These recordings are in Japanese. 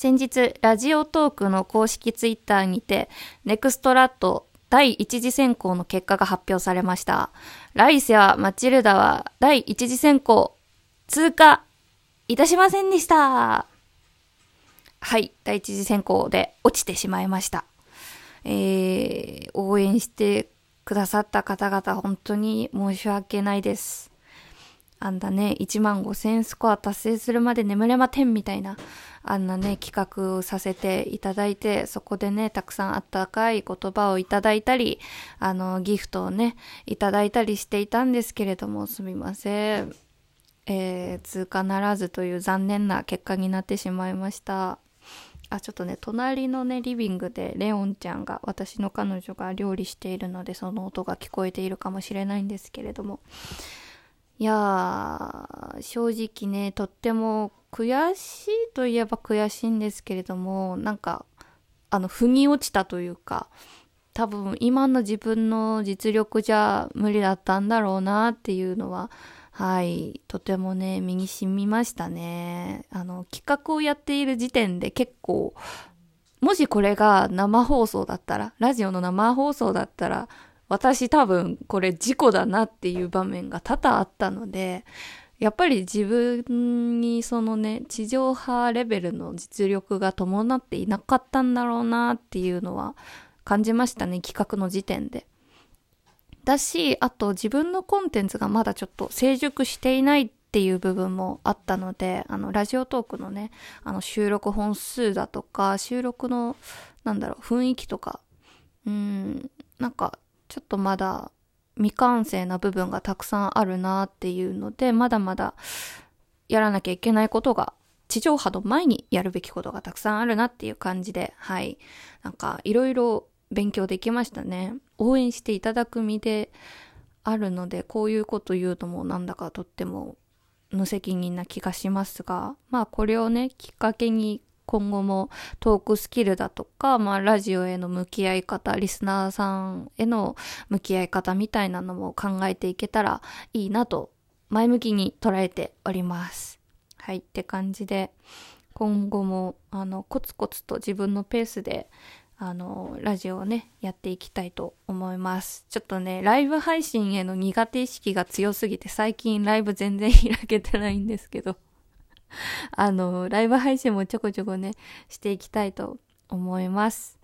先日、ラジオトークの公式ツイッターにて、ネクストラット第一次選考の結果が発表されました。ライセはマチルダは第一次選考通過いたしませんでした。はい、第一次選考で落ちてしまいました。えー、応援してくださった方々本当に申し訳ないです。あんだね、1万5000スコア達成するまで眠れまてんみたいな、あんなね、企画をさせていただいて、そこでね、たくさんあったかい言葉をいただいたり、あの、ギフトをね、いただいたりしていたんですけれども、すみません。えー、通過ならずという残念な結果になってしまいました。あ、ちょっとね、隣のね、リビングでレオンちゃんが、私の彼女が料理しているので、その音が聞こえているかもしれないんですけれども、いやー、正直ね、とっても悔しいといえば悔しいんですけれども、なんか、あの、腑に落ちたというか、多分今の自分の実力じゃ無理だったんだろうなっていうのは、はい、とてもね、身に染みましたね。あの、企画をやっている時点で結構、もしこれが生放送だったら、ラジオの生放送だったら、私多分これ事故だなっていう場面が多々あったので、やっぱり自分にそのね、地上波レベルの実力が伴っていなかったんだろうなっていうのは感じましたね、企画の時点で。だし、あと自分のコンテンツがまだちょっと成熟していないっていう部分もあったので、あの、ラジオトークのね、あの、収録本数だとか、収録の、なんだろう、雰囲気とか、うん、なんか、ちょっとまだ未完成な部分がたくさんあるなっていうので、まだまだやらなきゃいけないことが、地上波の前にやるべきことがたくさんあるなっていう感じで、はい。なんか、いろいろ勉強できましたね。応援していただく身であるので、こういうこと言うのもなんだかとっても無責任な気がしますが、まあこれをね、きっかけに今後もトークスキルだとか、まあラジオへの向き合い方、リスナーさんへの向き合い方みたいなのも考えていけたらいいなと前向きに捉えております。はい、って感じで、今後もあのコツコツと自分のペースであの、ラジオをね、やっていきたいと思います。ちょっとね、ライブ配信への苦手意識が強すぎて、最近ライブ全然開けてないんですけど。あの、ライブ配信もちょこちょこね、していきたいと思います。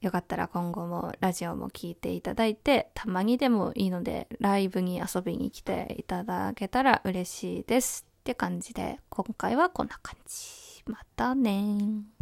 よかったら今後もラジオも聴いていただいて、たまにでもいいので、ライブに遊びに来ていただけたら嬉しいです。って感じで、今回はこんな感じ。またね